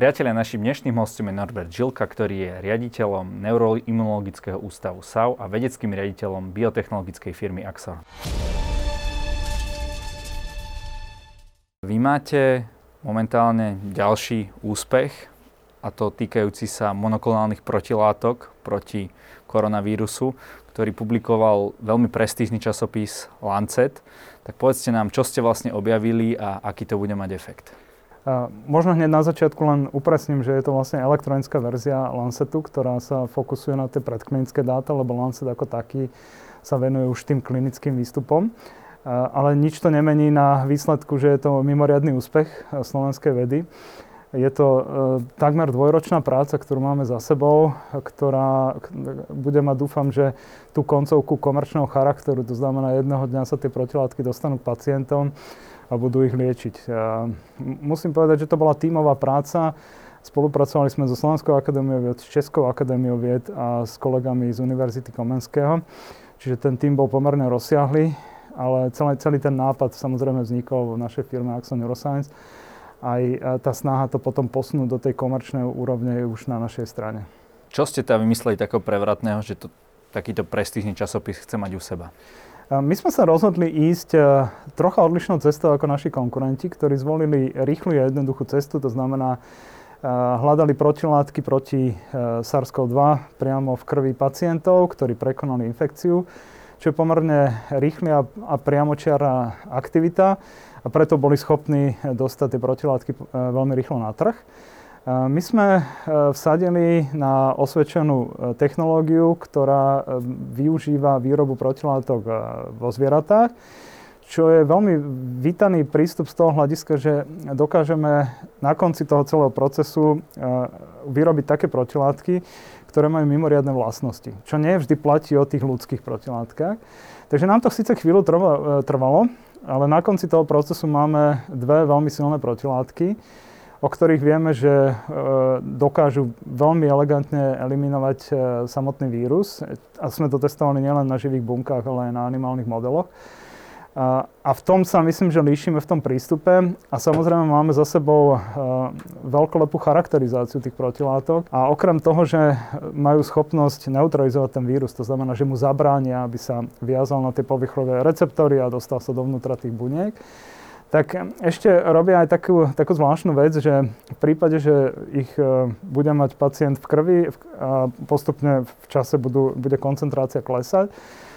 Priatelia, našim dnešným hostom je Norbert Žilka, ktorý je riaditeľom Neuroimunologického ústavu SAU a vedeckým riaditeľom biotechnologickej firmy Axor. Vy máte momentálne ďalší úspech, a to týkajúci sa monoklonálnych protilátok proti koronavírusu, ktorý publikoval veľmi prestížny časopis Lancet. Tak povedzte nám, čo ste vlastne objavili a aký to bude mať efekt. Možno hneď na začiatku len upresním, že je to vlastne elektronická verzia Lancetu, ktorá sa fokusuje na tie predklinické dáta, lebo Lancet ako taký sa venuje už tým klinickým výstupom. Ale nič to nemení na výsledku, že je to mimoriadný úspech slovenskej vedy. Je to e, takmer dvojročná práca, ktorú máme za sebou, ktorá bude mať, dúfam, že tú koncovku komerčného charakteru, to znamená, jedného dňa sa tie protilátky dostanú k pacientom a budú ich liečiť. Musím povedať, že to bola tímová práca. Spolupracovali sme so Slovenskou akadémiou vied, s Českou akadémiou vied a s kolegami z Univerzity Komenského. Čiže ten tým bol pomerne rozsiahly, ale celý, celý ten nápad samozrejme vznikol v našej firme Axon Neuroscience. Aj tá snaha to potom posunúť do tej komerčnej úrovne je už na našej strane. Čo ste tam vymysleli takého prevratného, že to, takýto prestížny časopis chce mať u seba? My sme sa rozhodli ísť e, trocha odlišnou cestou ako naši konkurenti, ktorí zvolili rýchlu a jednoduchú cestu, to znamená, e, hľadali protilátky proti e, SARS-CoV-2 priamo v krvi pacientov, ktorí prekonali infekciu, čo je pomerne rýchla a priamočiara aktivita a preto boli schopní dostať tie protilátky veľmi rýchlo na trh. My sme e, vsadili na osvedčenú e, technológiu, ktorá e, využíva výrobu protilátok vo zvieratách, čo je veľmi vítaný prístup z toho hľadiska, že dokážeme na konci toho celého procesu vyrobiť také protilátky, ktoré majú mimoriadne vlastnosti, čo nie vždy platí o tých ľudských protilátkach. Takže nám to síce chvíľu trvalo, ale na konci toho procesu máme dve veľmi silné protilátky, o ktorých vieme, že e, dokážu veľmi elegantne eliminovať e, samotný vírus. A sme to testovali nielen na živých bunkách, ale aj na animálnych modeloch. A, v tom sa myslím, že líšime v tom prístupe a samozrejme máme za sebou uh, veľkolepú charakterizáciu tých protilátok a okrem toho, že majú schopnosť neutralizovať ten vírus, to znamená, že mu zabránia, aby sa viazal na tie povychlové receptory a dostal sa dovnútra tých buniek, tak ešte robia aj takú, takú zvláštnu vec, že v prípade, že ich e, bude mať pacient v krvi a postupne v čase budú, bude koncentrácia klesať,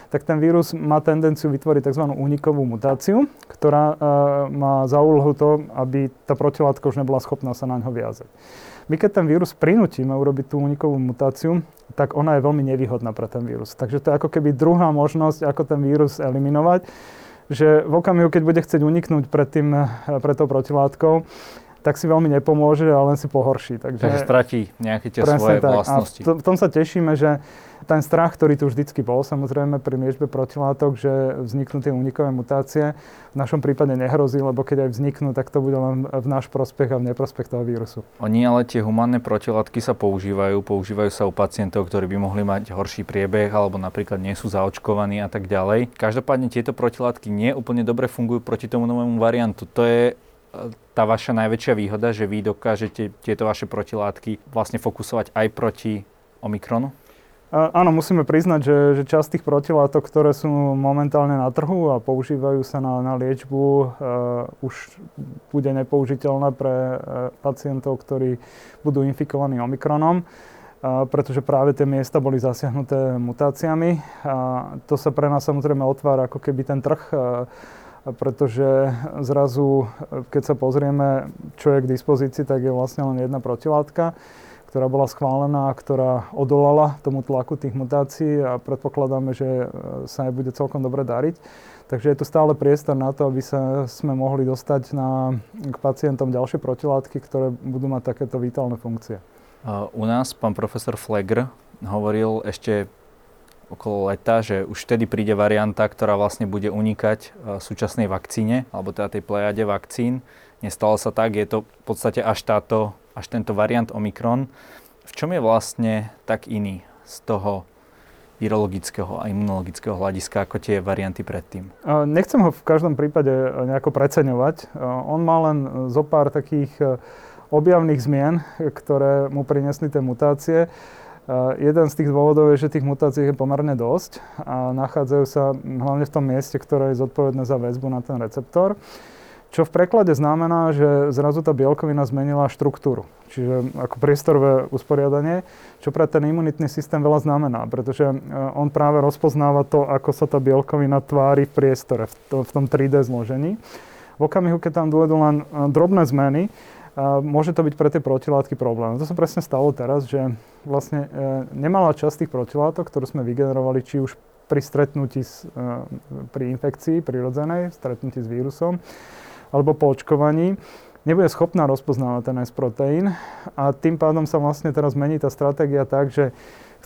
tak ten vírus má tendenciu vytvoriť tzv. únikovú mutáciu, ktorá e, má za úlohu to, aby tá protilátka už nebola schopná sa na ňo viazať. My keď ten vírus prinútime urobiť tú únikovú mutáciu, tak ona je veľmi nevýhodná pre ten vírus. Takže to je ako keby druhá možnosť, ako ten vírus eliminovať že v okamihu, keď bude chcieť uniknúť pred, tým, eh, pred tou protilátkou, tak si veľmi nepomôže a len si pohorší. Takže, Takže stratí nejaké tie svoje tak. vlastnosti. A v, tom sa tešíme, že ten strach, ktorý tu vždycky bol, samozrejme pri liečbe protilátok, že vzniknú tie unikové mutácie, v našom prípade nehrozí, lebo keď aj vzniknú, tak to bude len v náš prospech a v neprospech toho vírusu. Oni ale tie humánne protilátky sa používajú, používajú sa u pacientov, ktorí by mohli mať horší priebeh alebo napríklad nie sú zaočkovaní a tak ďalej. Každopádne tieto protilátky nie úplne dobre fungujú proti tomu novému variantu. To je tá vaša najväčšia výhoda, že vy dokážete tieto vaše protilátky vlastne fokusovať aj proti Omikronu? Áno, musíme priznať, že, že časť tých protilátok, ktoré sú momentálne na trhu a používajú sa na, na liečbu, uh, už bude nepoužiteľné pre uh, pacientov, ktorí budú infikovaní Omikronom, uh, pretože práve tie miesta boli zasiahnuté mutáciami. A to sa pre nás samozrejme otvára ako keby ten trh uh, pretože zrazu, keď sa pozrieme, čo je k dispozícii, tak je vlastne len jedna protilátka, ktorá bola schválená, ktorá odolala tomu tlaku tých mutácií a predpokladáme, že e, sa aj bude celkom dobre dariť. Takže je tu stále priestor na to, aby sa, sme mohli dostať na, k pacientom ďalšie protilátky, ktoré budú mať takéto vitálne funkcie. U nás pán profesor Flegr hovoril ešte okolo leta, že už vtedy príde varianta, ktorá vlastne bude unikať e, súčasnej vakcíne, alebo teda tej plejade vakcín. Nestalo sa tak, je to v podstate až, táto, až tento variant Omikron. V čom je vlastne tak iný z toho virologického a imunologického hľadiska ako tie varianty predtým? Nechcem ho v každom prípade nejako preceňovať. On má len zo pár takých objavných zmien, ktoré mu priniesli tie mutácie. Jeden z tých dôvodov je, že tých mutácií je pomerne dosť a nachádzajú sa hlavne v tom mieste, ktoré je zodpovedné za väzbu na ten receptor. Čo v preklade znamená, že zrazu tá bielkovina zmenila štruktúru. Čiže ako priestorové usporiadanie, čo pre ten imunitný systém veľa znamená, pretože e, on práve rozpoznáva to, ako sa tá bielkovina tvári v priestore, v, to, v tom 3D zložení. V okamihu, keď tam dôjdu len e, drobné zmeny, môže to byť pre tie protilátky problém. To sa presne stalo teraz, že vlastne e, nemalá časť tých protilátok, ktorú sme vygenerovali, či už pri stretnutí s, e, pri infekcii prirodzenej, stretnutí s vírusom, alebo po očkovaní, nebude schopná rozpoznávať ten S-proteín a tým pádom sa vlastne teraz mení tá stratégia tak, že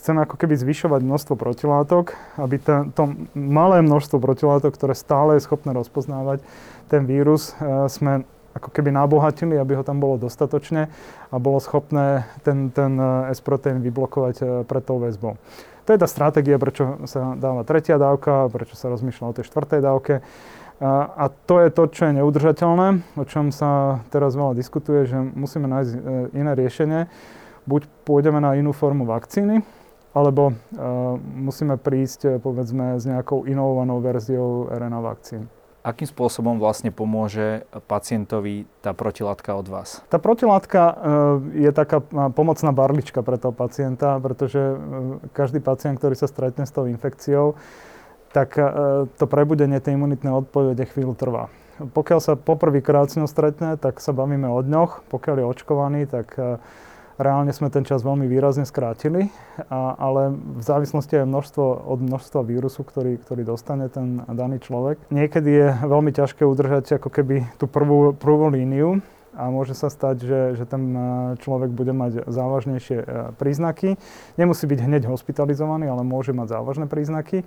chceme ako keby zvyšovať množstvo protilátok, aby ten, to malé množstvo protilátok, ktoré stále je schopné rozpoznávať ten vírus, e, sme ako keby nabohatili, aby ho tam bolo dostatočne a bolo schopné ten, ten eh, S-proteín vyblokovať eh, pred tou väzbou. To je tá stratégia, prečo sa dáva tretia dávka, prečo sa rozmýšľa o tej štvrtej dávke. A to je to, čo je neudržateľné, o čom sa teraz veľa diskutuje, že musíme nájsť eh, iné riešenie. Buď pôjdeme na inú formu vakcíny, alebo musíme prísť, povedzme, s nejakou inovovanou verziou RNA vakcín akým spôsobom vlastne pomôže pacientovi tá protilátka od vás? Tá protilátka e, je taká pomocná barlička pre toho pacienta, pretože e, každý pacient, ktorý sa stretne s tou infekciou, tak e, to prebudenie tej imunitnej odpovede chvíľu trvá. Pokiaľ sa poprvýkrát s ňou stretne, tak sa bavíme o dňoch. Pokiaľ je očkovaný, tak Reálne sme ten čas veľmi výrazne skrátili, a, ale v závislosti aj množstvo, od množstva vírusu, ktorý, ktorý dostane ten daný človek. Niekedy je veľmi ťažké udržať ako keby tú prvú, prvú líniu, a môže sa stať, že, že ten e, človek bude mať závažnejšie e, príznaky. Nemusí byť hneď hospitalizovaný, ale môže mať závažné príznaky.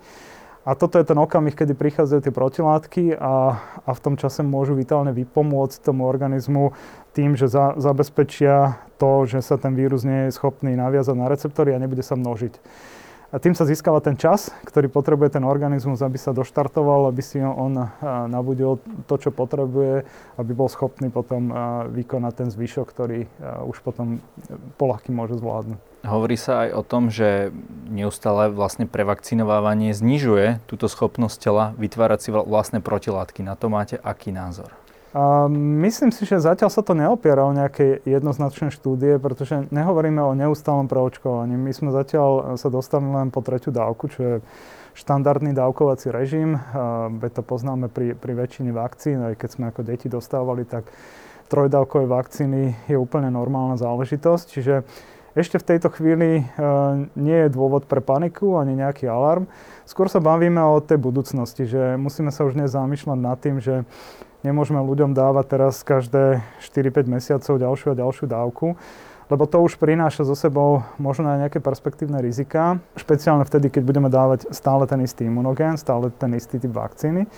A toto je ten okamih, kedy prichádzajú tie protilátky a, a v tom čase môžu vitálne vypomôcť tomu organizmu tým, že za, zabezpečia to, že sa ten vírus nie je schopný naviazať na receptory a nebude sa množiť. A tým sa získava ten čas, ktorý potrebuje ten organizmus, aby sa doštartoval, aby si on nabudil to, čo potrebuje, aby bol schopný potom vykonať ten zvyšok, ktorý už potom polahky môže zvládnuť. Hovorí sa aj o tom, že neustále vlastne prevakcinovávanie znižuje túto schopnosť tela vytvárať si vlastné protilátky. Na to máte aký názor? Myslím si, že zatiaľ sa to neopiera o nejaké jednoznačné štúdie, pretože nehovoríme o neustálom preočkovaní. My sme zatiaľ sa dostali len po tretiu dávku, čo je štandardný dávkovací režim. Veď to poznáme pri, pri väčšine vakcín, aj keď sme ako deti dostávali, tak trojdávkové vakcíny je úplne normálna záležitosť. Čiže ešte v tejto chvíli e, nie je dôvod pre paniku ani nejaký alarm. Skôr sa bavíme o tej budúcnosti, že musíme sa už dnes zamýšľať nad tým, že Nemôžeme ľuďom dávať teraz každé 4-5 mesiacov ďalšiu a ďalšiu dávku, lebo to už prináša so sebou možno aj nejaké perspektívne rizika, špeciálne vtedy, keď budeme dávať stále ten istý imunogén, stále ten istý typ vakcíny.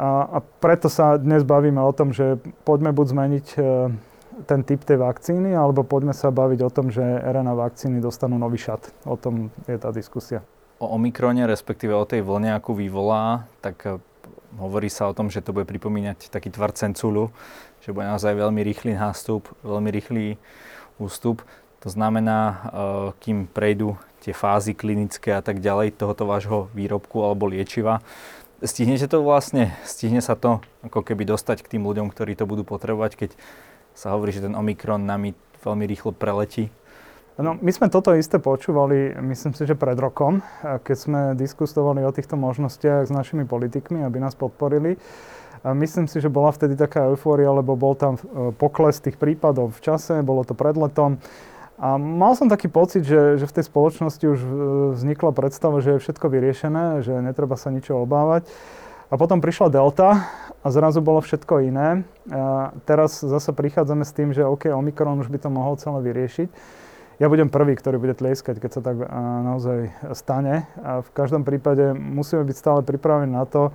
A, a preto sa dnes bavíme o tom, že poďme buď zmeniť e, ten typ tej vakcíny, alebo poďme sa baviť o tom, že RNA vakcíny dostanú nový šat. O tom je tá diskusia. O Omikrone, respektíve o tej vlne, akú vyvolá, tak Hovorí sa o tom, že to bude pripomínať taký tvar cenculu, že bude naozaj veľmi rýchly nástup, veľmi rýchly ústup. To znamená, e, kým prejdú tie fázy klinické a tak ďalej tohoto vášho výrobku alebo liečiva, stihnete to vlastne, stihne sa to ako keby dostať k tým ľuďom, ktorí to budú potrebovať, keď sa hovorí, že ten Omikron nami veľmi rýchlo preletí No, my sme toto isté počúvali, myslím si, že pred rokom, keď sme diskutovali o týchto možnostiach s našimi politikmi, aby nás podporili. A myslím si, že bola vtedy taká eufória, lebo bol tam e, pokles tých prípadov v čase, bolo to pred letom. A mal som taký pocit, že, že v tej spoločnosti už e, vznikla predstava, že je všetko vyriešené, že netreba sa ničo obávať. A potom prišla Delta a zrazu bolo všetko iné. A teraz zase prichádzame s tým, že OK, Omikron už by to mohol celé vyriešiť ja budem prvý, ktorý bude tlieskať, keď sa tak naozaj stane. A v každom prípade musíme byť stále pripravení na to,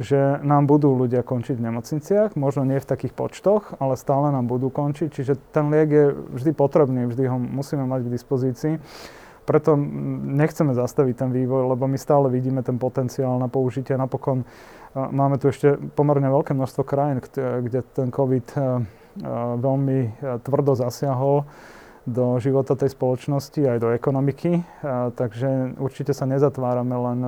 že nám budú ľudia končiť v nemocniciach, možno nie v takých počtoch, ale stále nám budú končiť. Čiže ten liek je vždy potrebný, vždy ho musíme mať k dispozícii. Preto nechceme zastaviť ten vývoj, lebo my stále vidíme ten potenciál na použitie. Napokon máme tu ešte pomerne veľké množstvo krajín, kde ten COVID veľmi tvrdo zasiahol do života tej spoločnosti aj do ekonomiky. Takže určite sa nezatvárame len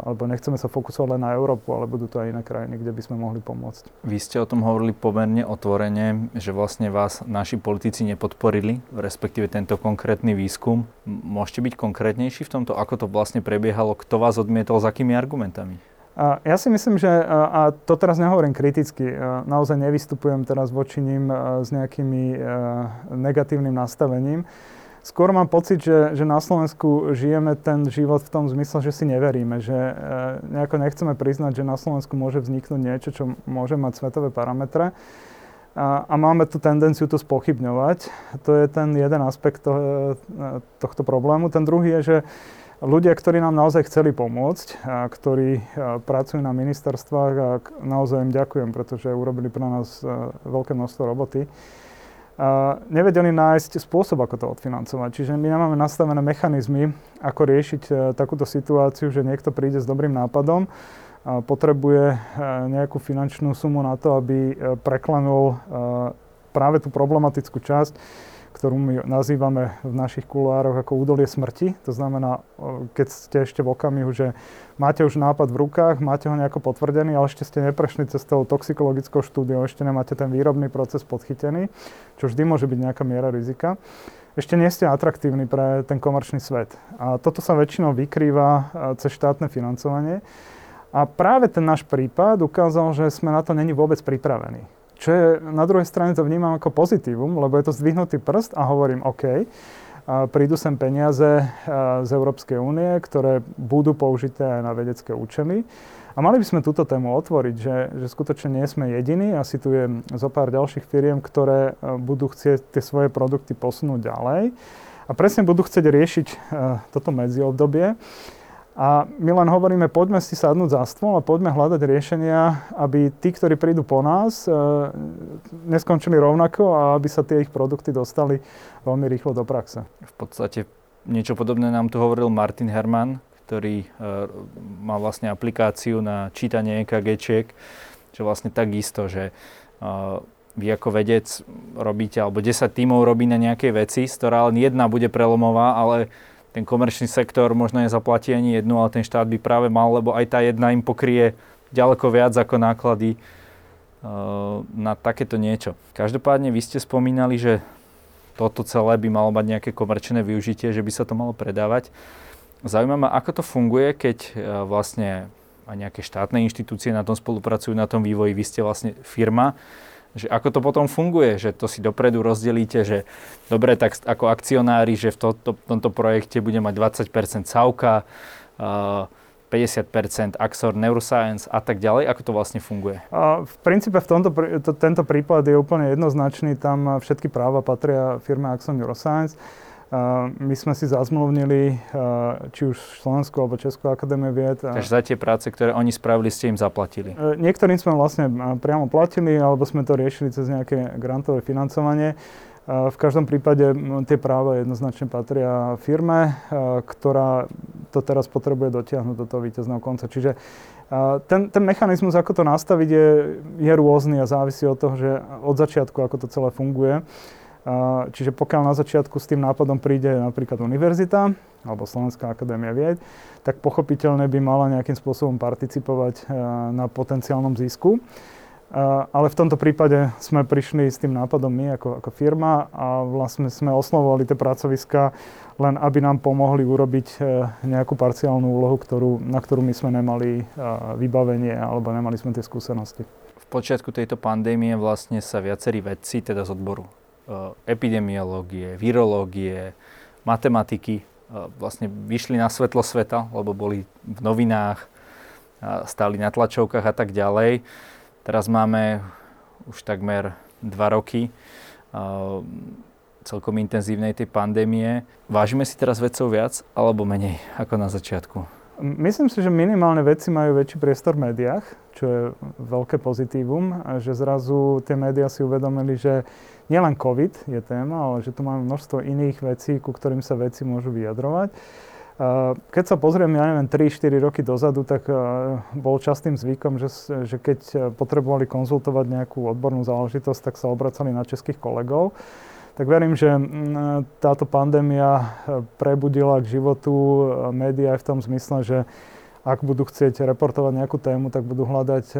alebo nechceme sa fokusovať len na Európu, ale budú to aj iné krajiny, kde by sme mohli pomôcť. Vy ste o tom hovorili pomerne otvorene, že vlastne vás naši politici nepodporili, respektíve tento konkrétny výskum. Môžete byť konkrétnejší v tomto, ako to vlastne prebiehalo, kto vás odmietol, s akými argumentami? Ja si myslím, že, a to teraz nehovorím kriticky, naozaj nevystupujem teraz voči ním s nejakými negatívnym nastavením, Skôr mám pocit, že, že na Slovensku žijeme ten život v tom zmysle, že si neveríme, že e, nejako nechceme priznať, že na Slovensku môže vzniknúť niečo, čo môže mať svetové parametre. A, a máme tu tendenciu to spochybňovať. To je ten jeden aspekt to, e, tohto problému. Ten druhý je, že ľudia, ktorí nám naozaj chceli pomôcť, a ktorí a, e, pracujú na ministerstvách a naozaj im ďakujem, pretože urobili pre nás a, e, veľké množstvo roboty, nevedeli nájsť spôsob, ako to odfinancovať. Čiže my nemáme nastavené mechanizmy, ako riešiť e, takúto situáciu, že niekto príde s dobrým nápadom, a potrebuje e, nejakú finančnú sumu na to, aby e, preklenul práve tú problematickú časť, ktorú my nazývame v našich kuloároch ako údolie smrti. To znamená, keď ste ešte v okamihu, že máte už nápad v rukách, máte ho nejako potvrdený, ale ešte ste neprešli cez toho toxikologickou štúdiou, ešte nemáte ten výrobný proces podchytený, čo vždy môže byť nejaká miera rizika. Ešte nie ste atraktívni pre ten komerčný svet. A toto sa väčšinou vykrýva cez štátne financovanie. A práve ten náš prípad ukázal, že sme na to není vôbec pripravení. Čo je, na druhej strane to vnímam ako pozitívum, lebo je to zdvihnutý prst a hovorím, OK, prídu sem peniaze z Európskej únie, ktoré budú použité aj na vedecké účely. A mali by sme túto tému otvoriť, že, že skutočne nie sme jediní. Asi tu je zo pár ďalších firiem, ktoré budú chcieť tie svoje produkty posunúť ďalej. A presne budú chcieť riešiť toto medziobdobie. A my len hovoríme, poďme si sadnúť za stôl a poďme hľadať riešenia, aby tí, ktorí prídu po nás, e, neskončili rovnako a aby sa tie ich produkty dostali veľmi rýchlo do praxe. V podstate niečo podobné nám tu hovoril Martin Herman, ktorý e, má vlastne aplikáciu na čítanie EKG, čo vlastne takisto, že e, vy ako vedec robíte, alebo 10 tímov robí na nejakej veci, z ktorá len jedna bude prelomová, ale ten komerčný sektor možno nezaplatí ani jednu, ale ten štát by práve mal, lebo aj tá jedna im pokrie ďaleko viac ako náklady uh, na takéto niečo. Každopádne vy ste spomínali, že toto celé by malo mať nejaké komerčné využitie, že by sa to malo predávať. Zaujímavé, ako to funguje, keď uh, vlastne aj nejaké štátne inštitúcie na tom spolupracujú, na tom vývoji, vy ste vlastne firma že ako to potom funguje, že to si dopredu rozdelíte, že dobre, tak ako akcionári, že v, to, to, tomto projekte bude mať 20% Sauka, uh, 50% Axor Neuroscience a tak ďalej? Ako to vlastne funguje? A v princípe v tomto, to, tento prípad je úplne jednoznačný. Tam všetky práva patria firme Axor Neuroscience. My sme si zazmluvnili či už Slovenskú alebo Českú akadémiu vied. Takže za tie práce, ktoré oni spravili, ste im zaplatili? E, niektorým sme vlastne priamo platili, alebo sme to riešili cez nejaké grantové financovanie. V každom prípade tie práva jednoznačne patria firme, ktorá to teraz potrebuje dotiahnuť do toho víťazného konca. Čiže ten, ten mechanizmus, ako to nastaviť, je, je rôzny a závisí od toho, že od začiatku, ako to celé funguje. Čiže pokiaľ na začiatku s tým nápadom príde napríklad univerzita alebo Slovenská akadémia vied, tak pochopiteľne by mala nejakým spôsobom participovať na potenciálnom zisku. Ale v tomto prípade sme prišli s tým nápadom my ako, ako firma a vlastne sme oslovovali tie pracoviska len aby nám pomohli urobiť e, nejakú parciálnu úlohu, ktorú, na ktorú my sme nemali vybavenie alebo nemali sme tie skúsenosti. V počiatku tejto pandémie vlastne sa viacerí vedci, teda z odboru epidemiológie, virológie, matematiky eh, vlastne vyšli na svetlo sveta, lebo boli v novinách, stáli na tlačovkách a tak ďalej. Teraz máme už takmer dva roky eh, celkom intenzívnej tej pandémie. Vážime si teraz vedcov viac alebo menej ako na začiatku? Myslím si, že minimálne veci majú väčší priestor v médiách, čo je veľké pozitívum, že zrazu tie médiá si uvedomili, že nielen COVID je téma, ale že tu máme množstvo iných vecí, ku ktorým sa veci môžu vyjadrovať. Keď sa pozrieme, ja neviem, 3-4 roky dozadu, tak bol častým zvykom, že, že keď potrebovali konzultovať nejakú odbornú záležitosť, tak sa obracali na českých kolegov. Tak verím, že táto pandémia prebudila k životu médiá aj v tom zmysle, že ak budú chcieť reportovať nejakú tému, tak budú hľadať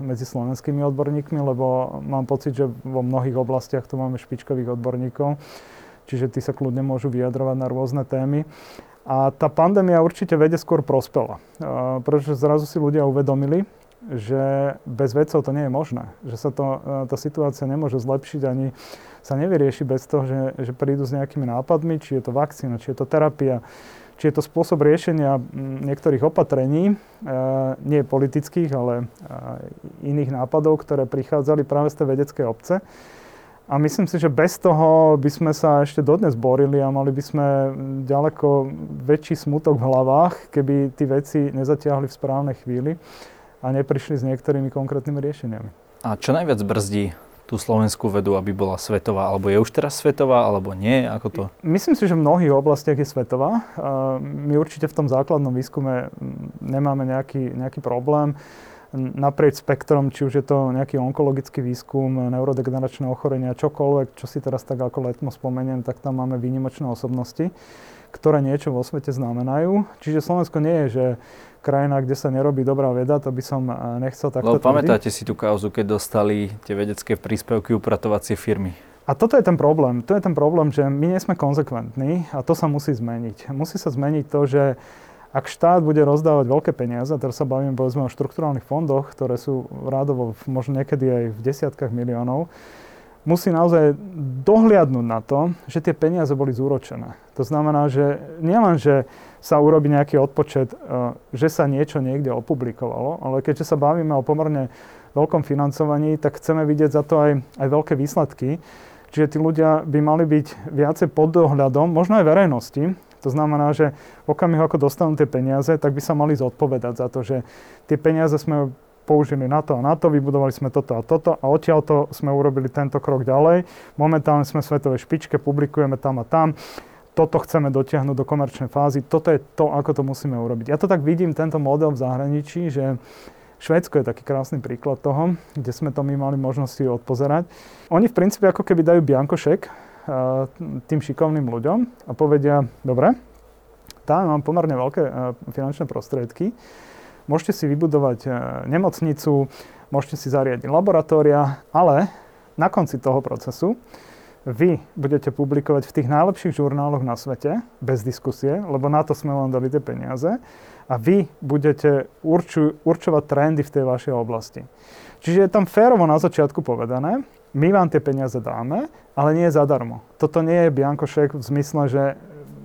medzi slovenskými odborníkmi, lebo mám pocit, že vo mnohých oblastiach tu máme špičkových odborníkov, čiže tí sa kľudne môžu vyjadrovať na rôzne témy. A tá pandémia určite vede skôr prospela, pretože zrazu si ľudia uvedomili, že bez vedcov to nie je možné. Že sa to, tá situácia nemôže zlepšiť ani sa nevyrieši bez toho, že, že prídu s nejakými nápadmi, či je to vakcína, či je to terapia, či je to spôsob riešenia niektorých opatrení, nie politických, ale iných nápadov, ktoré prichádzali práve z tej vedeckej obce. A myslím si, že bez toho by sme sa ešte dodnes borili a mali by sme ďaleko väčší smutok v hlavách, keby tí veci nezatiahli v správnej chvíli a neprišli s niektorými konkrétnymi riešeniami. A čo najviac brzdí tú slovenskú vedu, aby bola svetová? Alebo je už teraz svetová, alebo nie? Ako to? Myslím si, že v mnohých oblastiach je svetová. My určite v tom základnom výskume nemáme nejaký, nejaký problém naprieč spektrom, či už je to nejaký onkologický výskum, neurodegeneračné ochorenia, čokoľvek, čo si teraz tak ako letmo spomeniem, tak tam máme výnimočné osobnosti, ktoré niečo vo svete znamenajú. Čiže Slovensko nie je, že krajina, kde sa nerobí dobrá veda, to by som eh, nechcel takto Lebo pamätáte si tú kauzu, keď dostali tie vedecké príspevky upratovacie firmy? A toto je ten problém. To je ten problém, že my nie sme konzekventní a to sa musí zmeniť. Musí sa zmeniť to, že ak štát bude rozdávať veľké peniaze, teraz sa bavíme povedzme o štrukturálnych fondoch, ktoré sú rádovo možno niekedy aj v desiatkách miliónov, musí naozaj dohliadnúť na to, že tie peniaze boli zúročené. To znamená, že nielen, že sa urobí nejaký odpočet, e, že sa niečo niekde opublikovalo, ale keďže sa bavíme o pomerne veľkom financovaní, tak chceme vidieť za to aj, aj veľké výsledky. Čiže tí ľudia by mali byť viacej pod dohľadom, možno aj verejnosti, to znamená, že v okamihu, ako dostanú tie peniaze, tak by sa mali zodpovedať za to, že tie peniaze sme použili na to a na to, vybudovali sme toto a toto a odtiaľ to sme urobili tento krok ďalej. Momentálne sme svetovej špičke, publikujeme tam a tam. Toto chceme dotiahnuť do komerčnej fázy. Toto je to, ako to musíme urobiť. Ja to tak vidím, tento model v zahraničí, že Švédsko je taký krásny príklad toho, kde sme to my mali možnosti odpozerať. Oni v princípe ako keby dajú biankošek tým šikovným ľuďom a povedia, dobre, tam mám pomerne veľké finančné prostriedky, môžete si vybudovať nemocnicu, môžete si zariadiť laboratória, ale na konci toho procesu vy budete publikovať v tých najlepších žurnáloch na svete, bez diskusie, lebo na to sme vám dali tie peniaze, a vy budete urču, určovať trendy v tej vašej oblasti. Čiže je tam férovo na začiatku povedané, my vám tie peniaze dáme, ale nie zadarmo. Toto nie je biankošek v zmysle, že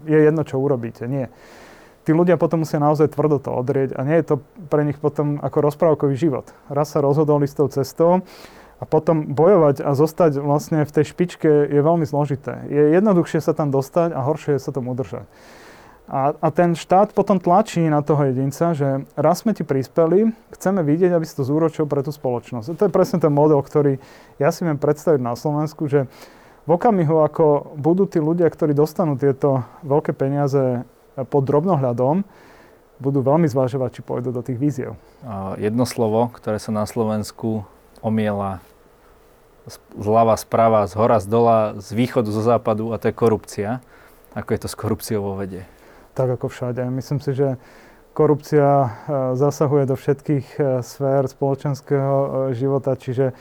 je jedno, čo urobíte. Nie. Tí ľudia potom musia naozaj tvrdo to odrieť a nie je to pre nich potom ako rozprávkový život. Raz sa rozhodol s tou cestou a potom bojovať a zostať vlastne v tej špičke je veľmi zložité. Je jednoduchšie sa tam dostať a horšie je sa tam udržať. A, a ten štát potom tlačí na toho jedinca, že raz sme ti prispeli, chceme vidieť, aby si to zúročil pre tú spoločnosť. To je presne ten model, ktorý ja si viem predstaviť na Slovensku, že v okamihu, ako budú tí ľudia, ktorí dostanú tieto veľké peniaze pod drobnohľadom, budú veľmi zvažovať, či pôjdu do tých víziev. Jedno slovo, ktoré sa na Slovensku omiela zľava, sprava, z hora, z dola, z východu, zo západu a to je korupcia. Ako je to s korupciou vo vede? Tak ako všade. Myslím si, že korupcia e, zasahuje do všetkých e, sfér spoločenského e, života, čiže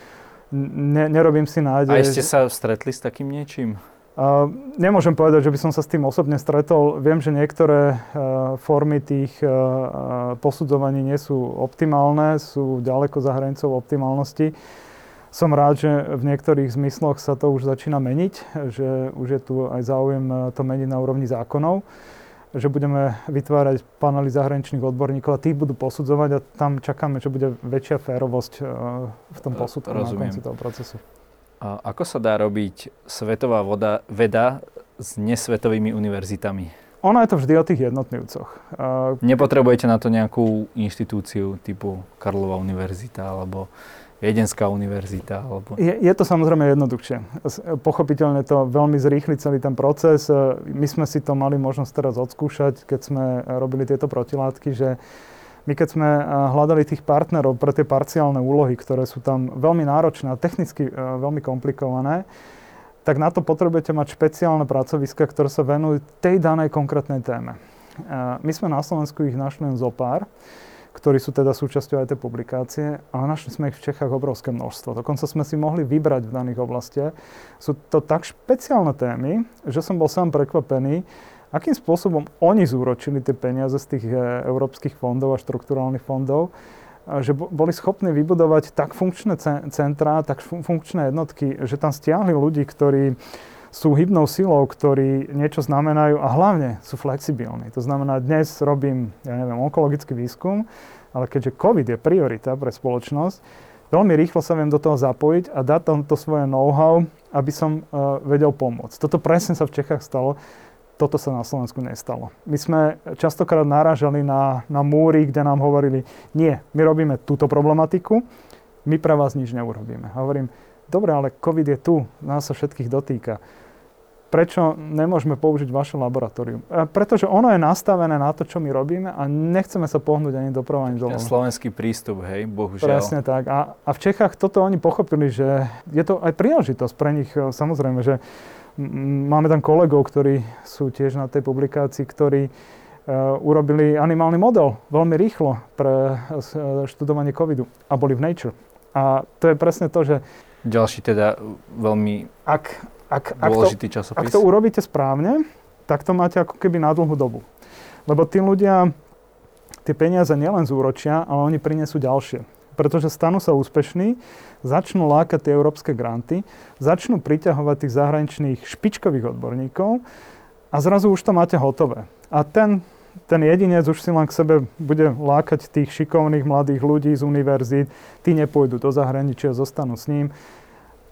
ne, nerobím si nádej. A ste sa stretli s takým niečím? Uh, nemôžem povedať, že by som sa s tým osobne stretol. Viem, že niektoré uh, formy tých uh, posudzovaní nie sú optimálne, sú ďaleko za hranicou optimálnosti. Som rád, že v niektorých zmysloch sa to už začína meniť, že už je tu aj záujem to meniť na úrovni zákonov že budeme vytvárať panely zahraničných odborníkov a tí budú posudzovať a tam čakáme, že bude väčšia férovosť e, v tom posudku Rozumiem. na konci toho procesu. A ako sa dá robiť svetová voda, veda s nesvetovými univerzitami? Ono je to vždy o tých jednotlivcoch. Nepotrebujete na to nejakú inštitúciu typu Karlova univerzita alebo Viedenská univerzita? Alebo... Je, je to samozrejme jednoduchšie. Pochopiteľne to veľmi zrýchli celý ten proces. My sme si to mali možnosť teraz odskúšať, keď sme robili tieto protilátky, že my keď sme hľadali tých partnerov pre tie parciálne úlohy, ktoré sú tam veľmi náročné a technicky veľmi komplikované, tak na to potrebujete mať špeciálne pracoviska, ktoré sa venujú tej danej konkrétnej téme. My sme na Slovensku ich našli len zo pár ktorí sú teda súčasťou aj tej publikácie, ale našli sme ich v Čechách obrovské množstvo. Dokonca sme si mohli vybrať v daných oblastiach. Sú to tak špeciálne témy, že som bol sám prekvapený, akým spôsobom oni zúročili tie peniaze z tých e, európskych fondov a štrukturálnych fondov, že boli schopní vybudovať tak funkčné centrá, tak funkčné jednotky, že tam stiahli ľudí, ktorí sú hybnou silou, ktorí niečo znamenajú a hlavne sú flexibilní. To znamená, dnes robím, ja neviem, onkologický výskum, ale keďže COVID je priorita pre spoločnosť, veľmi rýchlo sa viem do toho zapojiť a dať tam to svoje know-how, aby som uh, vedel pomôcť. Toto presne sa v Čechách stalo, toto sa na Slovensku nestalo. My sme častokrát narážali na, na múry, kde nám hovorili, nie, my robíme túto problematiku, my pre vás nič neurobíme. Hovorím, dobre, ale COVID je tu, nás sa všetkých dotýka prečo nemôžeme použiť vaše laboratórium. E, pretože ono je nastavené na to, čo my robíme a nechceme sa pohnúť ani doprava, ani doľava. Slovenský prístup, hej, bohužiaľ. Presne tak. A, a v Čechách toto oni pochopili, že je to aj príležitosť pre nich, e, samozrejme, že máme tam kolegov, ktorí sú tiež na tej publikácii, ktorí uh, urobili animálny model veľmi rýchlo pre uh, študovanie covidu a boli v Nature. A to je presne to, že... Ďalší teda veľmi... Ak, ak, ak, to, časopis. ak to urobíte správne, tak to máte ako keby na dlhú dobu. Lebo tí ľudia tie peniaze nielen zúročia, ale oni prinesú ďalšie. Pretože stanú sa úspešní, začnú lákať tie európske granty, začnú priťahovať tých zahraničných špičkových odborníkov a zrazu už to máte hotové. A ten, ten jedinec už si len k sebe bude lákať tých šikovných mladých ľudí z univerzít, tí nepôjdu do zahraničia, zostanú s ním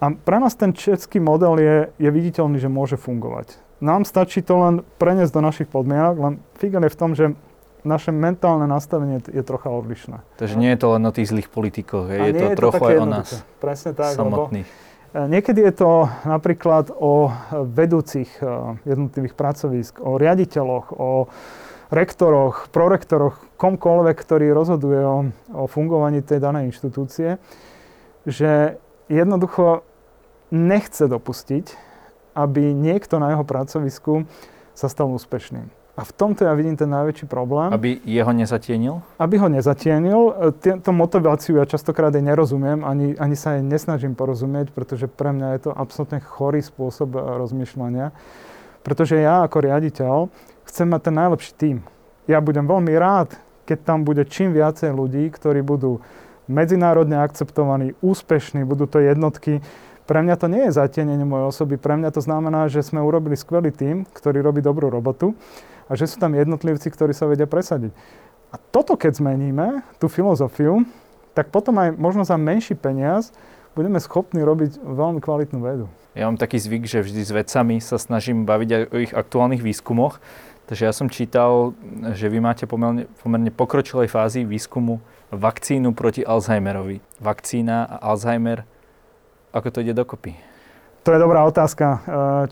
a pre nás ten český model je, je viditeľný, že môže fungovať. Nám stačí to len preniesť do našich podmienok, len figure je v tom, že naše mentálne nastavenie je trocha odlišné. Takže nie je to len o tých zlých politikoch, je, je to je trochu aj o nás. Presne tak. Samotných. E, niekedy je to napríklad o vedúcich e, jednotlivých pracovísk, o riaditeľoch, o rektoroch, prorektoroch, komkoľvek, ktorý rozhoduje o, o fungovaní tej danej inštitúcie, že jednoducho nechce dopustiť, aby niekto na jeho pracovisku sa stal úspešným. A v tomto ja vidím ten najväčší problém. Aby jeho nezatienil? Aby ho nezatienil. Tieto motiváciu ja častokrát aj nerozumiem, ani, ani sa aj nesnažím porozumieť, pretože pre mňa je to absolútne chorý spôsob e, rozmýšľania. Pretože ja ako riaditeľ chcem mať ten najlepší tým. Ja budem veľmi rád, keď tam bude čím viacej ľudí, ktorí budú medzinárodne akceptovaní, úspešní, budú to jednotky, pre mňa to nie je zatienenie mojej osoby, pre mňa to znamená, že sme urobili skvelý tým, ktorý robí dobrú robotu a že sú tam jednotlivci, ktorí sa vedia presadiť. A toto keď zmeníme, tú filozofiu, tak potom aj možno za menší peniaz budeme schopní robiť veľmi kvalitnú vedu. Ja mám taký zvyk, že vždy s vedcami sa snažím baviť aj o ich aktuálnych výskumoch. Takže ja som čítal, že vy máte pomerne, pomerne pokročilej fázi výskumu vakcínu proti Alzheimerovi. Vakcína a Alzheimer ako to ide dokopy? To je dobrá otázka. E,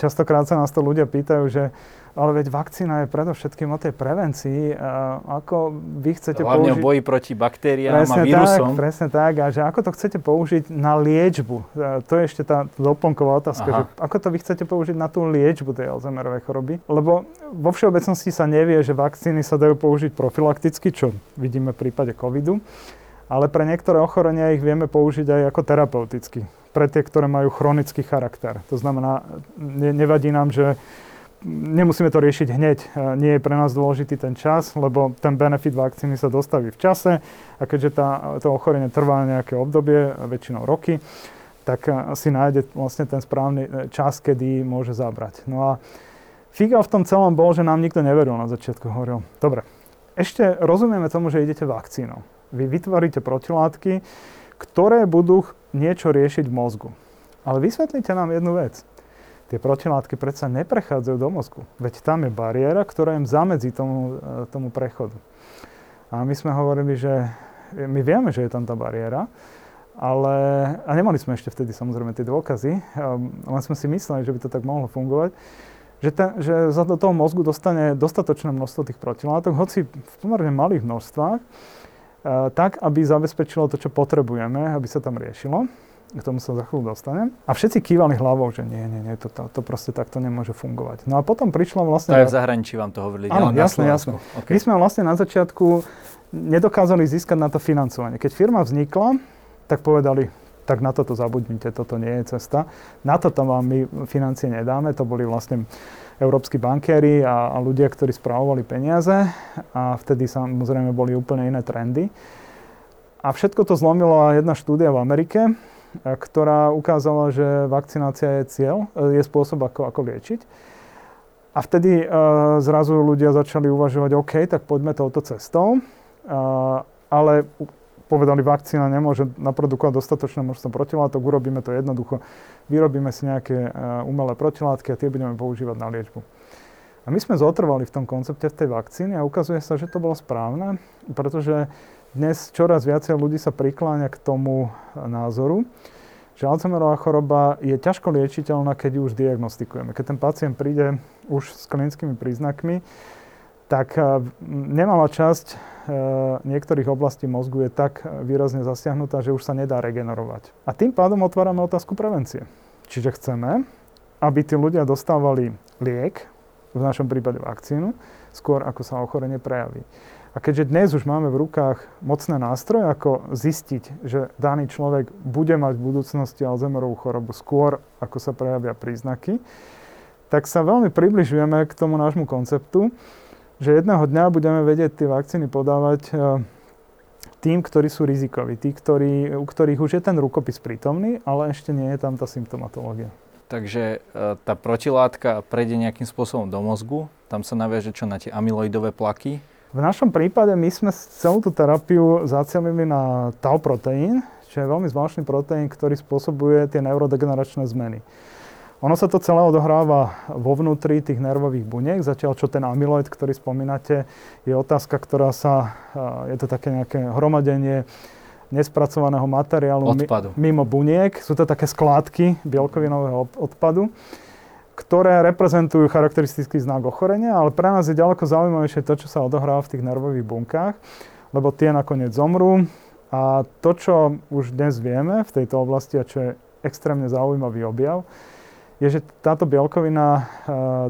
častokrát sa nás to ľudia pýtajú, že ale veď vakcína je predovšetkým o tej prevencii. E, ako vy chcete Hlavne použiť... o boji proti baktériám presne a vírusom. Tak, presne tak. A že ako to chcete použiť na liečbu? E, to je ešte tá doplnková otázka. Že ako to vy chcete použiť na tú liečbu tej Alzheimerovej choroby? Lebo vo všeobecnosti sa nevie, že vakcíny sa dajú použiť profilakticky, čo vidíme v prípade covidu. Ale pre niektoré ochorenia ich vieme použiť aj ako terapeuticky pre tie, ktoré majú chronický charakter. To znamená, ne, nevadí nám, že nemusíme to riešiť hneď. Nie je pre nás dôležitý ten čas, lebo ten benefit vakcíny sa dostaví v čase a keďže tá, to ochorenie trvá nejaké obdobie, väčšinou roky, tak si nájde vlastne ten správny e, čas, kedy môže zabrať. No a figa v tom celom bol, že nám nikto neveril na začiatku. Hovoril, dobre, ešte rozumieme tomu, že idete vakcínou. Vy vytvoríte protilátky, ktoré budú niečo riešiť v mozgu. Ale vysvetlite nám jednu vec. Tie protilátky predsa neprechádzajú do mozgu. Veď tam je bariéra, ktorá im zamedzí tomu, e, tomu prechodu. A my sme hovorili, že my vieme, že je tam tá bariéra, Ale, a nemali sme ešte vtedy samozrejme tie dôkazy, len sme si mysleli, že by to tak mohlo fungovať, že, ten, že za do toho mozgu dostane dostatočné množstvo tých protilátok, hoci v pomerne malých množstvách, tak, aby zabezpečilo to, čo potrebujeme, aby sa tam riešilo. K tomu sa za chvíľu dostanem. A všetci kývali hlavou, že nie, nie, nie, to, to, to proste takto nemôže fungovať. No a potom prišlo vlastne... To aj v zahraničí vám to hovorili. Áno, jasné, jasné. Okay. My sme vlastne na začiatku nedokázali získať na to financovanie. Keď firma vznikla, tak povedali, tak na toto zabudnite, toto nie je cesta. Na toto vám my financie nedáme, to boli vlastne európsky bankéri a, a ľudia, ktorí správovali peniaze a vtedy samozrejme boli úplne iné trendy. A všetko to zlomila jedna štúdia v Amerike, ktorá ukázala, že vakcinácia je cieľ, e, je spôsob, ako, ako liečiť. A vtedy uh, zrazu ľudia začali uvažovať, OK, tak poďme touto cestou. Uh, ale povedali, vakcína nemôže naprodukovať dostatočné množstvo protilátok, urobíme to jednoducho. Vyrobíme si nejaké uh, umelé protilátky a tie budeme používať na liečbu. A my sme zotrvali v tom koncepte v tej vakcíne a ukazuje sa, že to bolo správne, pretože dnes čoraz viacej ľudí sa prikláňa k tomu názoru, že Alzheimerová choroba je ťažko liečiteľná, keď ju už diagnostikujeme. Keď ten pacient príde už s klinickými príznakmi, tak e, nemalá časť e, niektorých oblastí mozgu je tak výrazne zasiahnutá, že už sa nedá regenerovať. A tým pádom otvárame otázku prevencie. Čiže chceme, aby tí ľudia dostávali liek, v našom prípade vakcínu, skôr ako sa ochorenie prejaví. A keďže dnes už máme v rukách mocné nástroje, ako zistiť, že daný človek bude mať v budúcnosti Alzheimerovú chorobu skôr, ako sa prejavia príznaky, tak sa veľmi približujeme k tomu nášmu konceptu, že jedného dňa budeme vedieť tie vakcíny podávať e, tým, ktorí sú rizikoví, tí, ktorí, u ktorých už je ten rukopis prítomný, ale ešte nie je tam tá symptomatológia. Takže e, tá protilátka prejde nejakým spôsobom do mozgu, tam sa naviaže čo na tie amyloidové plaky, v našom prípade my sme celú tú terapiu zacielili na tau proteín, čo je veľmi zvláštny proteín, ktorý spôsobuje tie neurodegeneračné zmeny. Ono sa to celé odohráva vo vnútri tých nervových buniek, zatiaľ čo ten amyloid, ktorý spomínate, je otázka, ktorá sa, je to také nejaké hromadenie nespracovaného materiálu odpadu. mimo buniek. Sú to také skládky bielkovinového odpadu ktoré reprezentujú charakteristický znak ochorenia, ale pre nás je ďaleko zaujímavejšie to, čo sa odohráva v tých nervových bunkách, lebo tie nakoniec zomrú. A to, čo už dnes vieme v tejto oblasti a čo je extrémne zaujímavý objav, je, že táto bielkovina, e,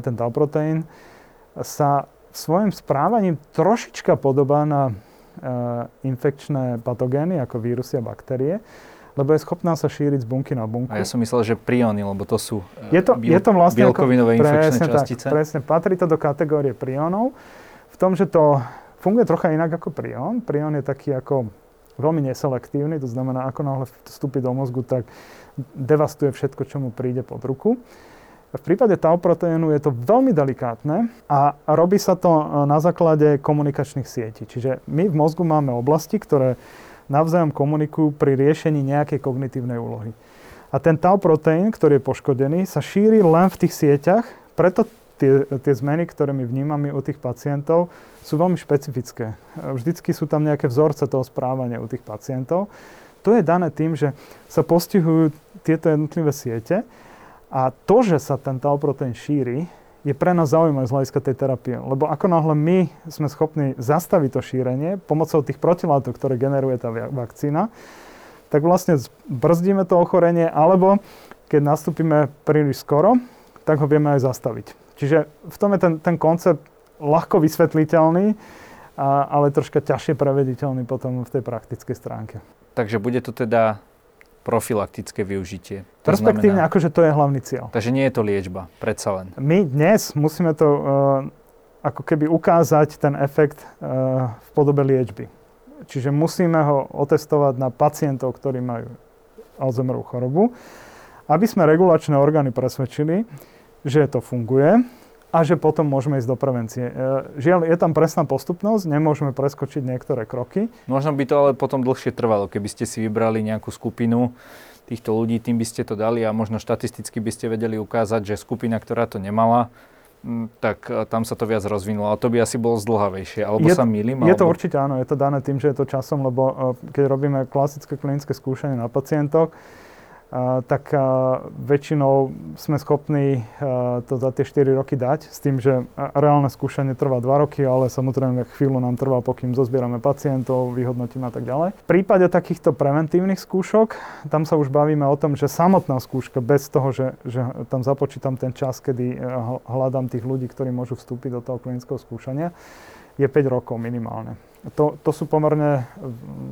ten tau proteín, sa svojim správaním trošička podobá na e, infekčné patogény ako vírusy a baktérie lebo je schopná sa šíriť z bunky na bunku. A ja som myslel, že prióny, lebo to sú je to, biel, je to vlastne bielkovinové ako, infekčné presne častice. Tak, presne, patrí to do kategórie priónov. V tom, že to funguje trocha inak ako prión. Prión je taký ako veľmi neselektívny, to znamená, ako náhle vstúpi do mozgu, tak devastuje všetko, čo mu príde pod ruku. V prípade tau proteínu je to veľmi delikátne a robí sa to e, na základe komunikačných sietí. Čiže my v mozgu máme oblasti, ktoré navzájom komunikujú pri riešení nejakej kognitívnej úlohy. A ten tau proteín, ktorý je poškodený, sa šíri len v tých sieťach, preto tie, tie zmeny, ktoré my vnímame u tých pacientov, sú veľmi špecifické. Vždycky sú tam nejaké vzorce toho správania u tých pacientov. To je dané tým, že sa postihujú tieto jednotlivé siete a to, že sa ten tau šíri, je pre nás zaujímavé z hľadiska tej terapie. Lebo ako náhle my sme schopní zastaviť to šírenie pomocou tých protilátok, ktoré generuje tá vakcína, tak vlastne brzdíme to ochorenie, alebo keď nastúpime príliš skoro, tak ho vieme aj zastaviť. Čiže v tom je ten, ten koncept ľahko vysvetliteľný, a, ale troška ťažšie prevediteľný potom v tej praktickej stránke. Takže bude to teda profilaktické využitie. To Perspektívne, znamená, akože to je hlavný cieľ. Takže nie je to liečba, predsa len. My dnes musíme to uh, ako keby ukázať ten efekt uh, v podobe liečby. Čiže musíme ho otestovať na pacientov, ktorí majú Alzheimerovú chorobu, aby sme regulačné orgány presvedčili, že to funguje a že potom môžeme ísť do prevencie. E, žiaľ, je tam presná postupnosť, nemôžeme preskočiť niektoré kroky. Možno by to ale potom dlhšie trvalo, keby ste si vybrali nejakú skupinu týchto ľudí, tým by ste to dali a možno štatisticky by ste vedeli ukázať, že skupina, ktorá to nemala, tak e, tam sa to viac rozvinulo. Ale to by asi bolo zdlhavejšie. Alebo je, sa milím? Je alebo... to určite áno. Je to dané tým, že je to časom, lebo e, keď robíme klasické klinické skúšanie na pacientoch, tak väčšinou sme schopní to za tie 4 roky dať, s tým, že reálne skúšanie trvá 2 roky, ale samozrejme chvíľu nám trvá, pokým zozbierame pacientov, vyhodnotíme a tak ďalej. V prípade takýchto preventívnych skúšok, tam sa už bavíme o tom, že samotná skúška, bez toho, že, že tam započítam ten čas, kedy hľadám tých ľudí, ktorí môžu vstúpiť do toho klinického skúšania, je 5 rokov minimálne. To, to sú pomerne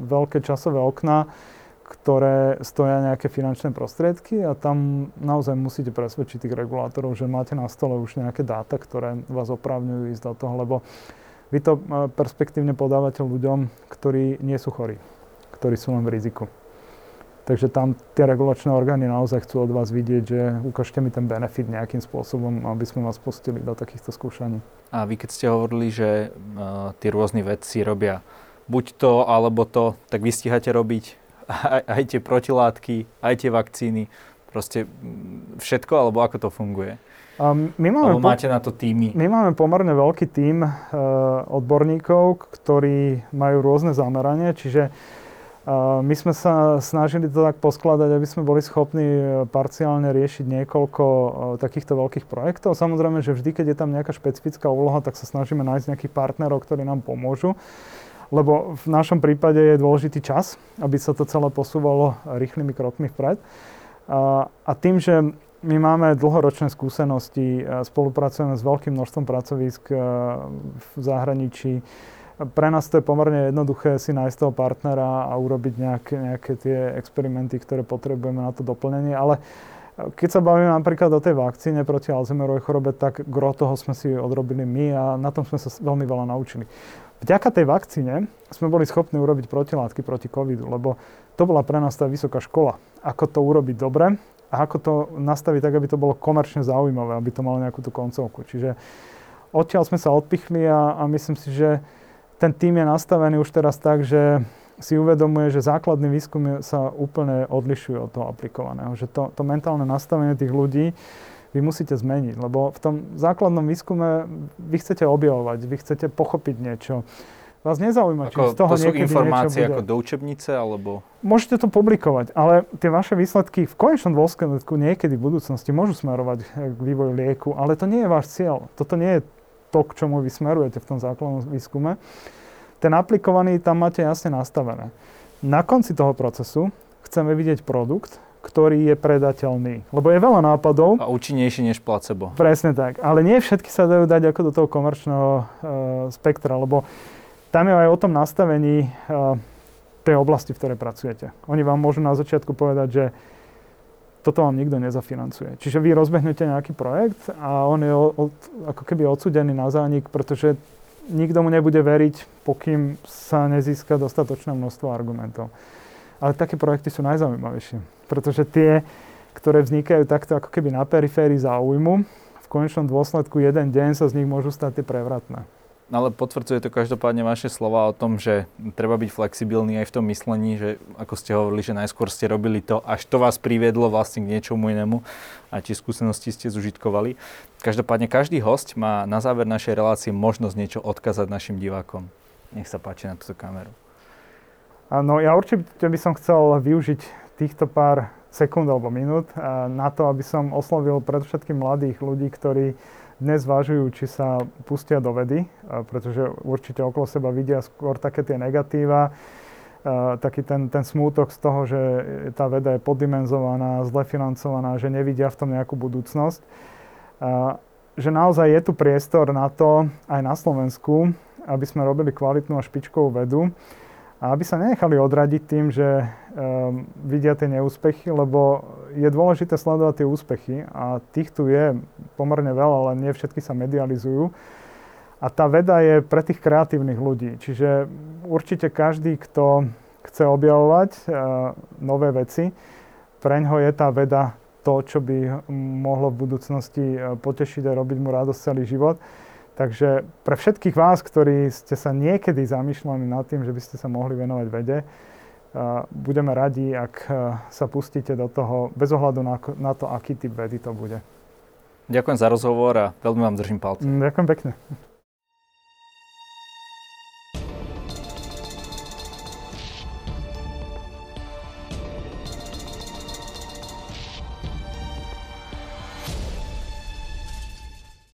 veľké časové okná, ktoré stoja nejaké finančné prostriedky a tam naozaj musíte presvedčiť tých regulátorov, že máte na stole už nejaké dáta, ktoré vás oprávňujú ísť do toho, lebo vy to e, perspektívne podávate ľuďom, ktorí nie sú chorí, ktorí sú len v riziku. Takže tam tie regulačné orgány naozaj chcú od vás vidieť, že ukážte mi ten benefit nejakým spôsobom, aby sme vás pustili do takýchto skúšaní. A vy keď ste hovorili, že uh, tí rôzni vedci robia buď to, alebo to, tak vy stíhate robiť aj, aj tie protilátky, aj tie vakcíny, proste všetko, alebo ako to funguje? Um, my máme alebo máte na to týmy? My máme pomerne veľký tím uh, odborníkov, ktorí majú rôzne zameranie, čiže uh, my sme sa snažili to tak poskladať, aby sme boli schopní e, parciálne riešiť niekoľko takýchto veľkých projektov. Samozrejme, že vždy, keď je tam nejaká špecifická úloha, tak sa snažíme nájsť nejakých partnerov, ktorí nám pomôžu lebo v našom prípade je dôležitý čas, aby sa to celé posúvalo rýchlymi krokmi vpred. A, tým, že my máme dlhoročné skúsenosti, spolupracujeme s veľkým množstvom pracovisk v zahraničí, pre nás to je pomerne jednoduché si nájsť toho partnera a urobiť nejaké, nejaké tie experimenty, ktoré potrebujeme na to doplnenie, ale keď sa bavíme napríklad o tej vakcíne proti Alzheimerovej chorobe, tak gro toho sme si odrobili my a na tom sme sa veľmi veľa naučili. Vďaka tej vakcíne sme boli schopní urobiť protilátky proti covidu, lebo to bola pre nás tá vysoká škola. Ako to urobiť dobre a ako to nastaviť tak, aby to bolo komerčne zaujímavé, aby to malo nejakú tú koncovku. Čiže odtiaľ sme sa odpichli a, a myslím si, že ten tým je nastavený už teraz tak, že si uvedomuje, že základný výskum sa úplne odlišuje od toho aplikovaného. Že to, to mentálne nastavenie tých ľudí vy musíte zmeniť, lebo v tom základnom výskume vy chcete objavovať, vy chcete pochopiť niečo. Vás nezaujíma, či z toho to sú informácie ako do učebnice, alebo... Môžete to publikovať, ale tie vaše výsledky v konečnom dôsledku niekedy v budúcnosti môžu smerovať k vývoju lieku, ale to nie je váš cieľ. Toto nie je to, k čomu vy smerujete v tom základnom výskume. Ten aplikovaný tam máte jasne nastavené. Na konci toho procesu chceme vidieť produkt, ktorý je predateľný. Lebo je veľa nápadov. A účinnejší než placebo. Presne tak. Ale nie všetky sa dajú dať ako do toho komerčného uh, spektra, lebo tam je aj o tom nastavení uh, tej oblasti, v ktorej pracujete. Oni vám môžu na začiatku povedať, že toto vám nikto nezafinancuje. Čiže vy rozbehnete nejaký projekt a on je od, ako keby odsudený na zánik, pretože nikto mu nebude veriť, pokým sa nezíska dostatočné množstvo argumentov. Ale také projekty sú najzaujímavejšie, pretože tie, ktoré vznikajú takto ako keby na periférii záujmu, v konečnom dôsledku jeden deň sa z nich môžu stať tie prevratné. Ale potvrdzuje to každopádne vaše slova o tom, že treba byť flexibilný aj v tom myslení, že ako ste hovorili, že najskôr ste robili to, až to vás priviedlo vlastne k niečomu inému a tie skúsenosti ste zužitkovali. Každopádne každý host má na záver našej relácie možnosť niečo odkazať našim divákom. Nech sa páči na túto kameru. No ja určite by som chcel využiť týchto pár sekúnd alebo minút na to, aby som oslovil predovšetkým mladých ľudí, ktorí dnes zvažujú, či sa pustia do vedy, pretože určite okolo seba vidia skôr také tie negatíva, taký ten, ten smútok z toho, že tá veda je poddimenzovaná, zle financovaná, že nevidia v tom nejakú budúcnosť. Že naozaj je tu priestor na to, aj na Slovensku, aby sme robili kvalitnú a špičkovú vedu a aby sa nenechali odradiť tým, že um, vidia tie neúspechy, lebo je dôležité sledovať tie úspechy a tých tu je pomerne veľa, ale nie všetky sa medializujú. A tá veda je pre tých kreatívnych ľudí. Čiže určite každý, kto chce objavovať uh, nové veci, pre ňoho je tá veda to, čo by mohlo v budúcnosti uh, potešiť a robiť mu radosť celý život. Takže pre všetkých vás, ktorí ste sa niekedy zamýšľali nad tým, že by ste sa mohli venovať vede, budeme radi, ak sa pustíte do toho bez ohľadu na, na to, aký typ vedy to bude. Ďakujem za rozhovor a veľmi vám držím palce. Ďakujem pekne.